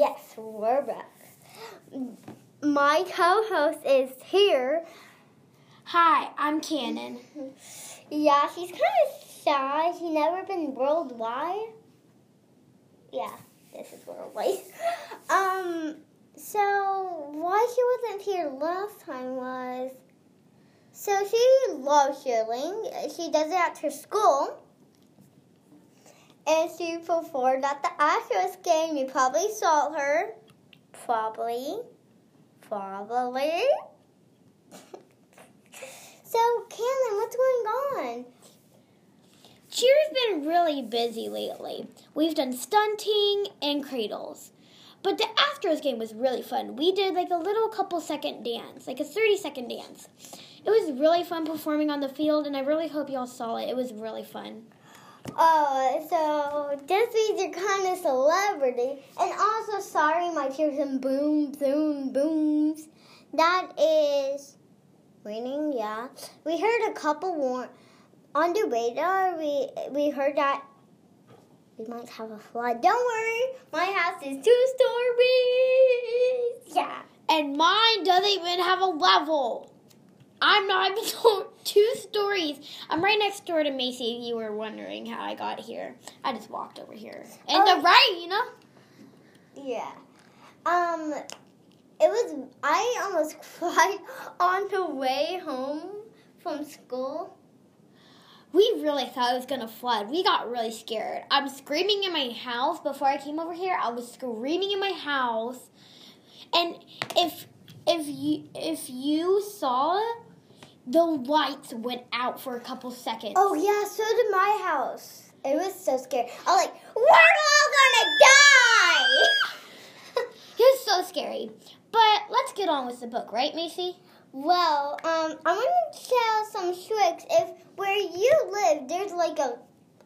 Yes, we're back. My co-host is here. Hi, I'm Cannon. Yeah, she's kind of shy. She's never been worldwide. Yeah, this is worldwide. Um, so why she wasn't here last time was so she loves cheerleading. She does it at her school. And she performed at the Astros game. You probably saw her. Probably. Probably. so, Cannon, what's going on? Cheer's been really busy lately. We've done stunting and cradles. But the Astros game was really fun. We did like a little couple second dance, like a 30 second dance. It was really fun performing on the field, and I really hope y'all saw it. It was really fun. Oh, so this means you're kind of celebrity. And also, sorry, my tears and boom, boom, booms. That is raining, yeah. We heard a couple more on the radar. We we heard that we might have a flood. Don't worry, my house is two stories. Yeah. And mine doesn't even have a level. I'm not even two stories. I'm right next door to Macy. If you were wondering how I got here, I just walked over here in Oh. the rain. You know. Yeah. Um, it was. I almost cried on the way home from school. We really thought it was gonna flood. We got really scared. I'm screaming in my house before I came over here. I was screaming in my house, and if if you if you saw, the lights went out for a couple seconds. Oh yeah, so did my house. It was so scary. I was like, we're all gonna die. it was so scary. But let's get on with the book, right, Macy? well, um, I'm gonna tell some tricks. If where you live, there's like a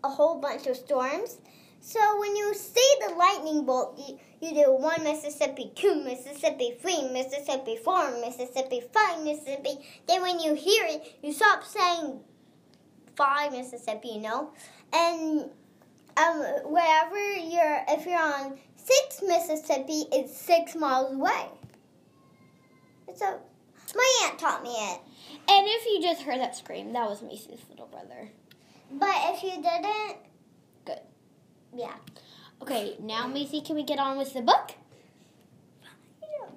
a whole bunch of storms. So when you see the lightning bolt, you, you do one Mississippi, two Mississippi, three Mississippi, four Mississippi, five Mississippi. Then when you hear it, you stop saying five Mississippi, you know, and um, wherever you're, if you're on six Mississippi, it's six miles away. It's a my aunt taught me it. And if you just heard that scream, that was Macy's little brother. But if you didn't. Yeah. Okay, now Macy, can we get on with the book?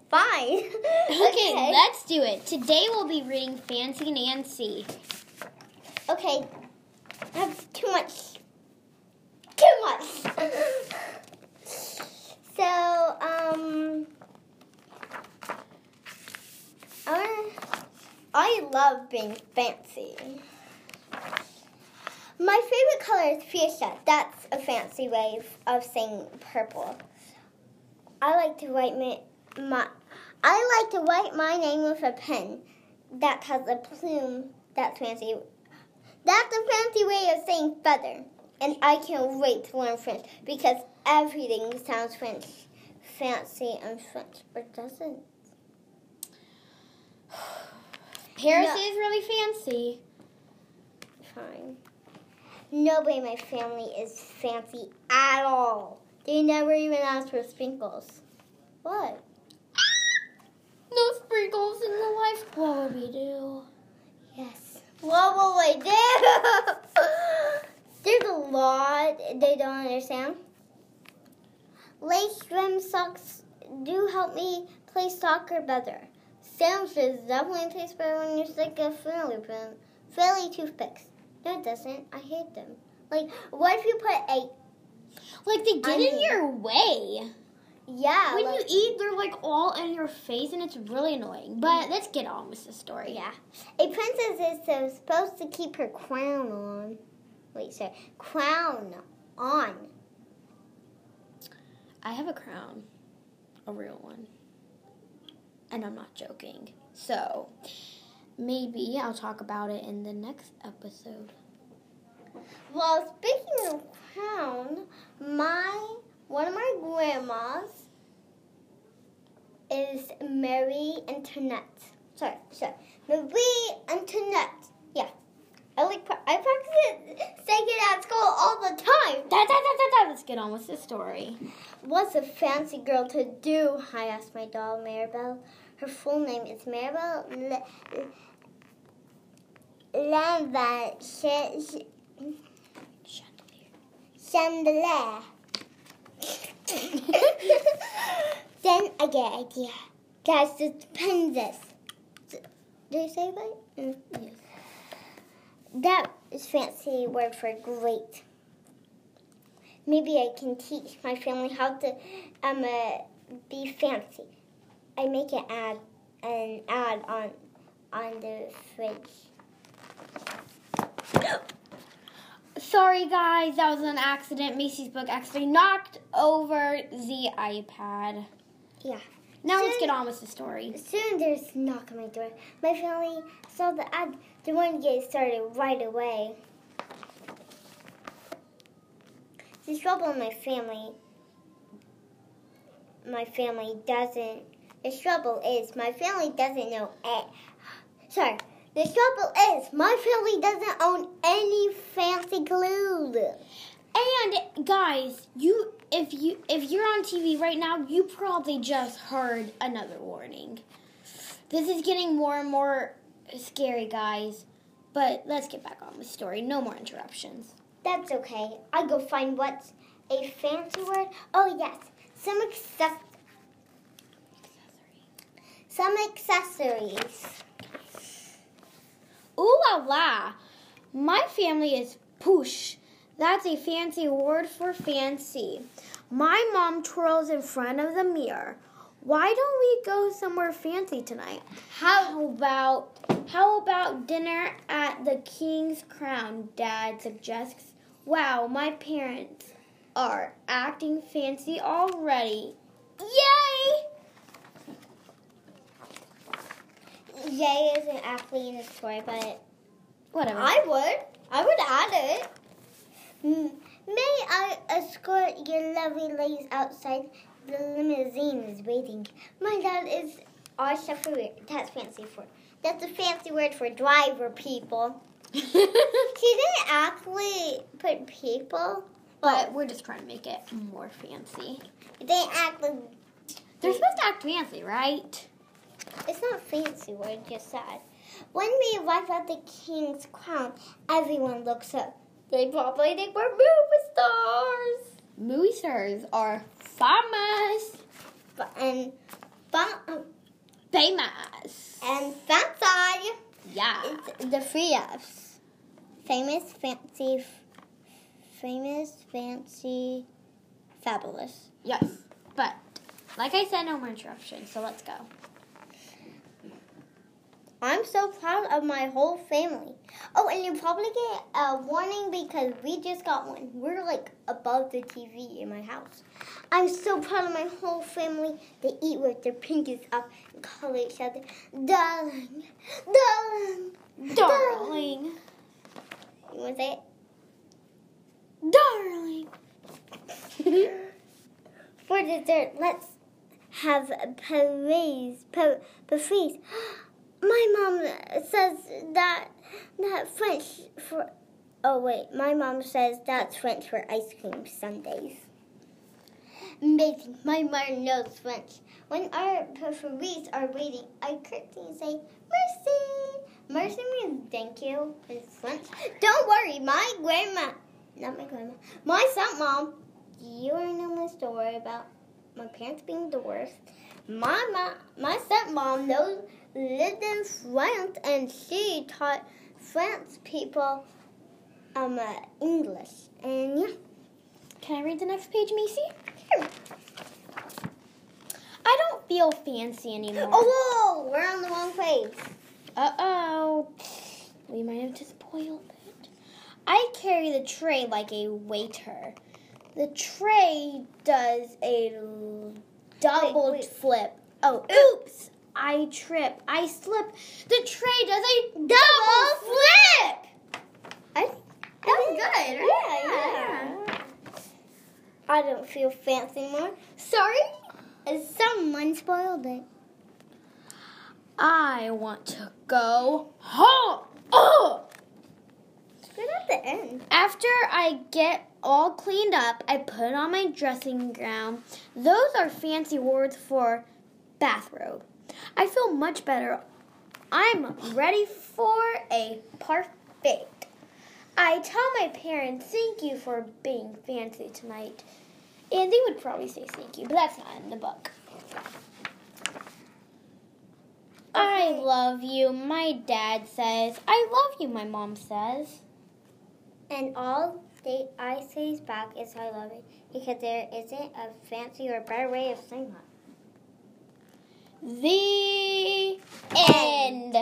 Fine. Okay, let's do it. Today we'll be reading Fancy Nancy. Okay. That's too much. Too much. so, um, I, I love being fancy. My favorite color is fuchsia. That's a fancy way of saying purple. I like to write my, my I like to write my name with a pen that has a plume. That's fancy. That's a fancy way of saying feather. And I can't wait to learn French because everything sounds French, fancy and French, but doesn't. Paris No. is really fancy. Fine. Nobody in my family is fancy at all. They never even ask for sprinkles. What? No sprinkles in the life. What would we do? Yes. What will I do? There's a lot they don't understand. Lace swim socks do help me play soccer better. Sandwiches definitely taste better when you stick a fairly fairly toothpicks. No, it doesn't. I hate them. Like, what if you put a Like they get I in mean- your way. yeah? when like- you eat, they're like all in your face, and it's really annoying. But let's get on with the story. Yeah. A princess is supposed to keep her crown on. Wait, sorry. Crown on. I have a crown, a real one, and I'm not joking. So maybe I'll talk about it in the next episode. Well, speaking of crown, my one of my grandmas is Marie Antoinette. Sorry, sorry, Marie Antoinette. Yeah, I like I practice it saying it at school all the time. Da, da, da, da. Let's get on with the story. What's a fancy girl to do? I asked my doll Maribel. Her full name is Maribel Le- Lamba Ch- Ch- Chandelier. then I get an idea. Guys, this depends. Did I say right? Mm, yes. That is fancy word for great. Maybe I can teach my family how to um uh, be fancy. I make an ad an ad on on the fridge. Sorry, guys, that was an accident. Macy's book actually knocked over the iPad. Yeah. Now let's get on with the story. Soon there's a knock on my door. My family saw the ad. They wanted to get started right away. The trouble in my family. My family doesn't. The trouble is my family doesn't know. A, sorry. The trouble is my family doesn't own any fancy clothes. And guys, you if you if you're on TV right now, you probably just heard another warning. This is getting more and more scary, guys. But let's get back on with the story. No more interruptions. That's okay. I go find what's a fancy word. Oh yes, some access- some accessories. Ooh la la! My family is poosh. That's a fancy word for fancy. My mom twirls in front of the mirror. Why don't we go somewhere fancy tonight? How about how about dinner at the King's Crown? Dad suggests. Wow, my parents are acting fancy already. Yay! Jay isn't actually in the story, but Whatever. I would. I would add it. May I escort your lovely ladies outside? The limousine is waiting. My dad is our chauffeur. That's fancy for. That's a fancy word for driver, people. She didn't actually put people, but we're just trying to make it more fancy. They didn't actually. They're supposed to act fancy, right? It's not fancy, word, just sad. When we arrive at the king's crown, everyone looks up. They probably think we're movie stars. Movie stars are famous. But, and fun, um, Famous. and fancy. Yeah. It's the three F's. Famous, fancy, f- famous, fancy, fabulous. Yes. But, like I said, no more interruptions, so let's go. I'm so proud of my whole family. Oh, and you probably get a warning because we just got one. We're like above the TV in my house. I'm so proud of my whole family. They eat with their pinkies up and call each other darling, darling, Darling. You want to say Darling. For dessert, let's have parades. Pa- parades. My mom says that that French for. Oh wait, my mom says that's French for ice cream sundaes. Amazing. My mom knows French. When our parades are waiting, I curtsy and say merci. Merci means thank you. It's French. Don't worry, my grandma, not my grandma, my stepmom. You already know my story about my parents being divorced. My mom, my stepmom knows lived in France, and she taught France people um uh, English. And yeah, Can I read the next page, Macy? Sure. I don't feel fancy anymore. Oh, whoa, we're on the wrong page. Uh oh. We might have just spoiled it. I carry the tray like a waiter. The tray does a double wait. flip. Oh, oops! I trip. I slip. The tray does a Double flip. I, that was good. Right? Yeah, yeah. I don't feel fancy anymore. Sorry, someone spoiled it. I want to go home. Oh! at the end. After I get all cleaned up, I put on my dressing gown. Those are fancy words for bathrobe. I feel much better. I'm ready for a perfect. I tell my parents thank you for being fancy tonight. And they would probably say thank you, but that's not in the book. I love you, my dad says. I love you, my mom says. And all they I say back is I love it because there isn't a fancy or better way of saying that. The end.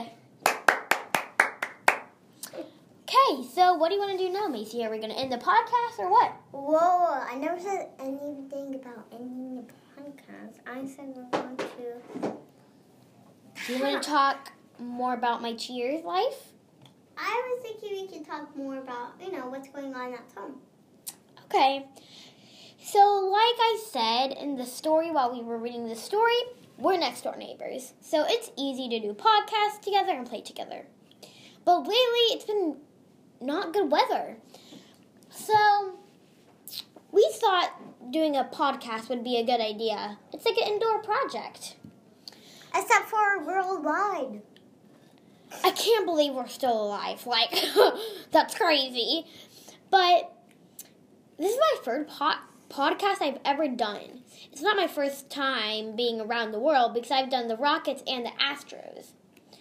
Okay, so what do you want to do now, Macy? Are we going to end the podcast or what? Whoa, I never said anything about ending the podcast. I said we're going to. Do you want to talk more about my Cheers life? I was thinking we could talk more about, you know, what's going on at home. Okay. So, like I said in the story while we were reading the story, we're next door neighbors. So, it's easy to do podcasts together and play together. But lately, it's been not good weather. So, we thought doing a podcast would be a good idea. It's like an indoor project. Except for worldwide. I can't believe we're still alive. Like, that's crazy. But this is my third pod- podcast I've ever done. It's not my first time being around the world because I've done the Rockets and the Astros.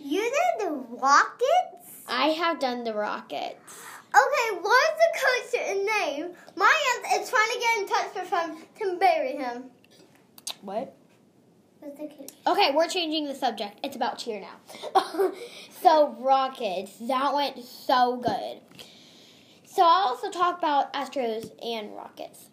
You did the Rockets? I have done the Rockets. Okay, what is the coach's name? My aunt is trying to get in touch with him to bury him. What? What's the coach? Okay, we're changing the subject. It's about cheer now. so, Rockets. That went so good. So, I'll also talk about Astros and Rockets.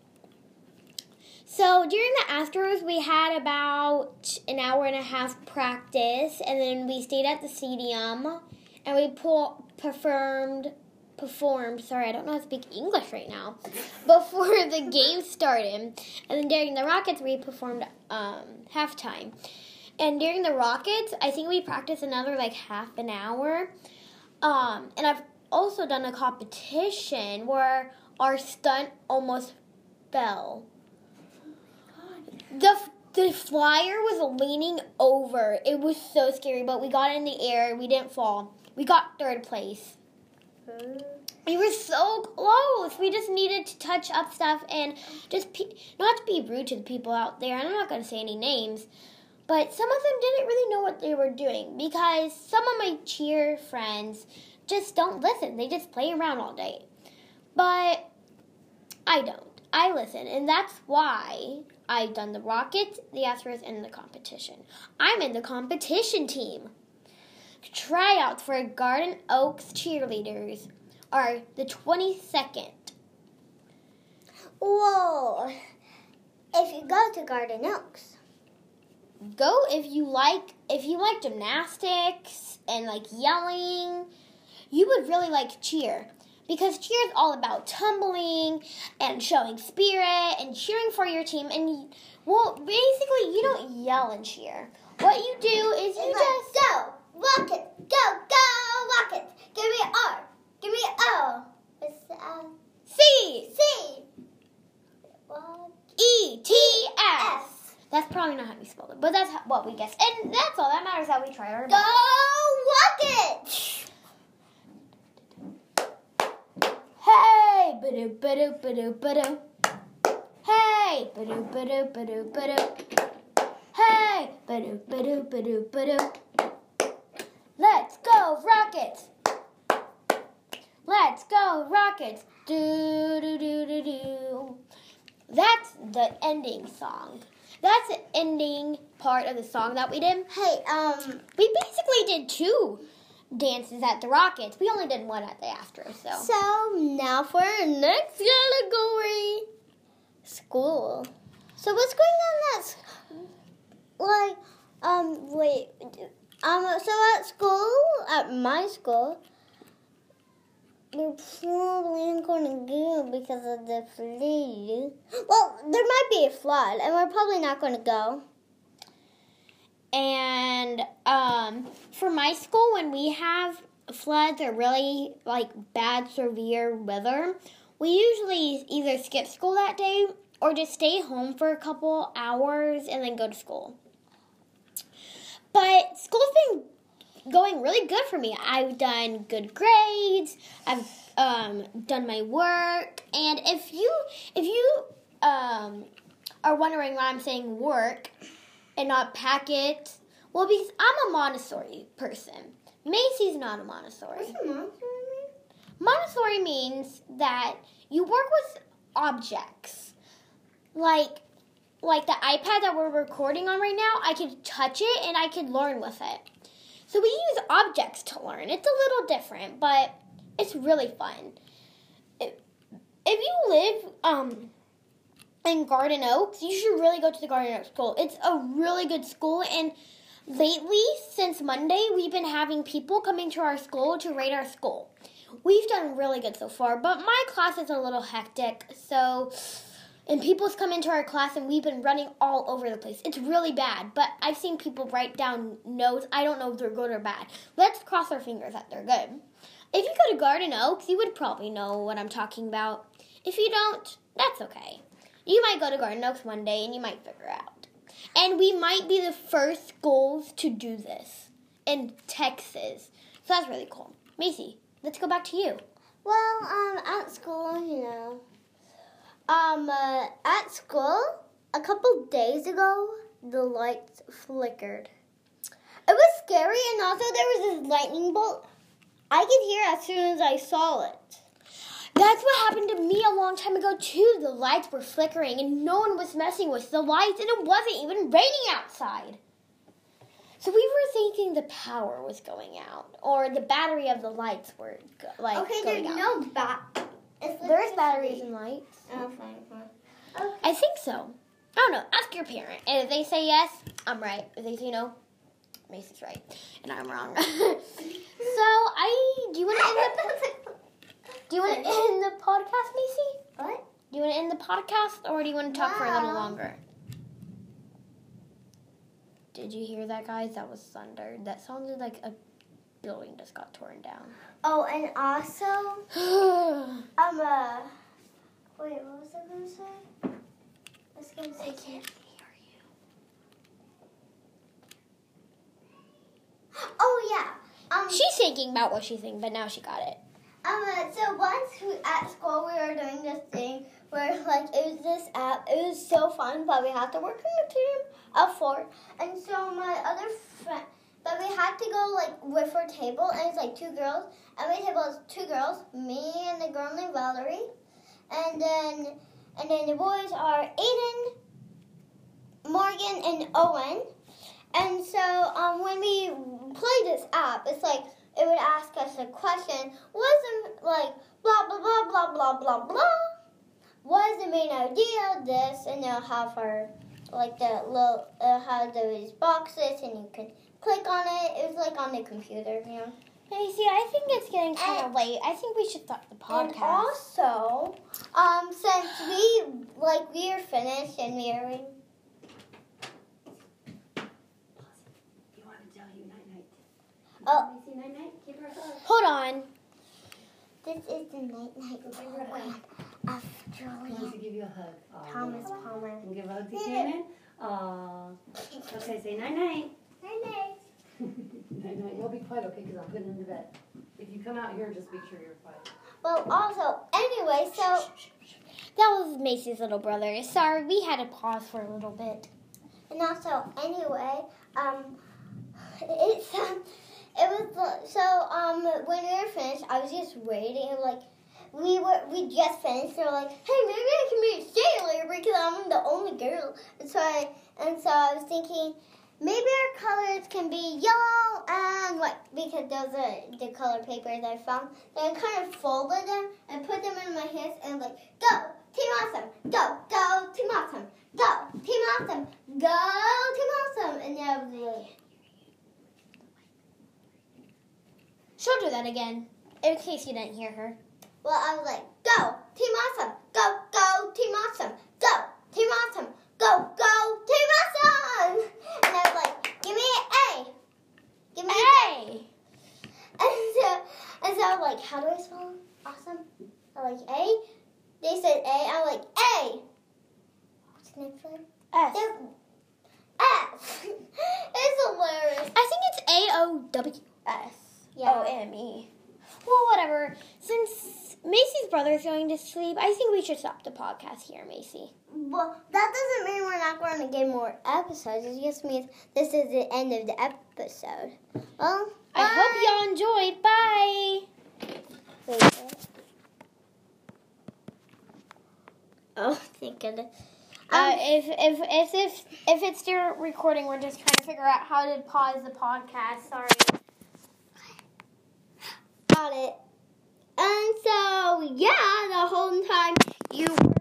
So, during the Astros, we had about an hour and a half practice, and then we stayed at the stadium and we pull, performed. Performed, sorry, I don't know how to speak English right now. Before the game started, and then during the Rockets, we performed um, halftime. And during the Rockets, I think we practiced another like half an hour. Um, and I've also done a competition where our stunt almost fell. The the flyer was leaning over. It was so scary, but we got in the air. We didn't fall. We got third place. We were so close. We just needed to touch up stuff and just pe- not to be rude to the people out there. I'm not going to say any names, but some of them didn't really know what they were doing because some of my cheer friends just don't listen. They just play around all day. But I don't. I listen, and that's why I've done the Rockets, the Astros, and the competition. I'm in the competition team. Tryouts for Garden Oaks cheerleaders are the 22nd. Whoa. If you go to Garden Oaks. Go if you like if you like gymnastics and like yelling, you would really like cheer. Because cheer is all about tumbling and showing spirit and cheering for your team and you- well basically you don't yell and cheer. What you do is you It's just like, go, Rockets, go, go, Rockets. Give me an R. Give me an O. What's the C C? What? E T S. S. That's probably not how you spell it, but that's how, what we guess. And that's all that matters how we try our best. Go. Rockets. Hey, ba-do, ba-do, ba-do, ba-do. Hey, ba-do, ba-do, ba-do, ba-do. Hey, ba-do, ba-do, ba-do, ba-do. Let's go, Rockets! Let's go, Rockets! Do, do, do, do, do. That's the ending song. That's the ending part of the song that we did. Hey, um, We basically did two dances at the Rockets. We only did one at the Astros, so. so now for our next category. School. So what's going on at like um wait um so at school at my school we're probably not going to go because of the flood. Well, there might be a flood, and we're probably not going to go. And um, for my school, when we have floods or really like bad severe weather, we usually either skip school that day or just stay home for a couple hours and then go to school. But school's been going really good for me. I've done good grades. I've um, done my work, and if you if you um, are wondering why I'm saying work and not pack it. well, because I'm a Montessori person. Macy's not a Montessori. What's a monster mean? Montessori means that you work with objects. Like like the iPad that we're recording on right now, I could touch it and I could learn with it. So we use objects to learn. It's a little different, but it's really fun. If, if you live um in Garden Oaks, you should really go to the Garden Oaks school. It's a really good school and lately since Monday, we've been having people coming to our school to rate our school. We've done really good so far, but my class is a little hectic, so and people's come into our class and we've been running all over the place. It's really bad, but I've seen people write down notes. I don't know if they're good or bad. Let's cross our fingers that they're good. If you go to Garden Oaks, you would probably know what I'm talking about. If you don't, that's okay. You might go to Garden Oaks one day and you might figure out. And we might be the first schools to do this in Texas. So that's really cool. Macy, let's go back to you. Well, um, at school, you know, um, uh, at school, a couple days ago, the lights flickered. It was scary, and also there was this lightning bolt. I could hear as soon as I saw it. That's what happened to me a long time ago too. The lights were flickering and no one was messing with the lights and it wasn't even raining outside. So we were thinking the power was going out or the battery of the lights were go- like Okay, going there's out. no bat. There's batteries and lights. Oh, fine, fine. Okay. I think so. I don't know. Ask your parent. And if they say yes, I'm right. If they say no, Macy's right and I'm wrong. so I do you want to end the do you want to end the podcast, Macy? What? Do you want to end the podcast or do you want to talk for a little longer? Did you hear that, guys? That was thunder. That sounded like a building just got torn down. Oh, and also, I um, uh, wait, what was I gonna say? I was gonna say. can't hear you. Oh yeah. Um. She's thinking about what she's thinking, but now she got it. Um. So once we, at school we were doing this thing where like it was this app. It was so fun, but we had to work in a team of four. And so my other friend, but we had to go like with our table, and it's like two girls. And my table is two girls, me and the girl named Valerie, and then and then the boys are Aiden, Morgan, and Owen. And so um, when we play this app, it's like it would ask us a question. Wasn't like blah blah blah blah blah blah blah. What is the main idea of this? And they'll have our like the little uh, have those boxes, and you can click on it. It was like on the computer, you know. Hey, see, I think it's getting kind of late. I think we should start the podcast. And also, um, since we like we are finished and we are in You want to tell you night night. Oh. Macy, night night. Give her a hug. Hold on. this is the night night Go give her a program hug. of She wants Julia to give you a hug. Aw. Thomas Palmer. And give a hug to Shannon. Aw. Okay, say night night. Night night. night night. You'll be quiet, okay? Because I'm putting him to bed. If you come out here, just make sure you're quiet. Well, also, anyway, so That was Macy's little brother. Sorry, we had to pause for a little bit. and also, anyway, um, it's um, it so um when we were finished, I was just waiting like. We were we just finished. They were like, "Hey, maybe I can be a sailor because I'm the only girl." And so I and so I was thinking, maybe our colors can be yellow and white because those are the color papers I found. Then I kind of folded them and put them in my hands and like, go, Team Awesome, go, go, Team Awesome, go, Team Awesome, go, Team Awesome, and that was really. She'll do that again, in case you didn't hear her. Well, I was like, go, Team Awesome, go, go, Team Awesome, go, Team Awesome, go, go, Team Awesome, and I was like, give me an A, give me an A. Hey! And so, how do I spell awesome? I like A. They said A. I like A. What's the next one? S. They're- F. it's hilarious. I think it's A O W S O M E. Well, whatever. Since Macy's brother is going to sleep, I think we should stop the podcast here, Macy. Well, that doesn't mean we're not going to get more episodes. It just means this is the end of the episode. Well, I hope y'all enjoyed. Bye. Oh, thank goodness. Uh, Um, if, if if if if it's still recording, we're just trying to figure out how to pause the podcast. Sorry. got it. And so, yeah, the whole time you were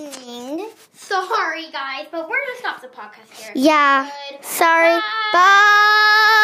listening. Sorry, guys, but we're gonna stop the podcast here. Yeah. Good. Sorry. Bye. Bye.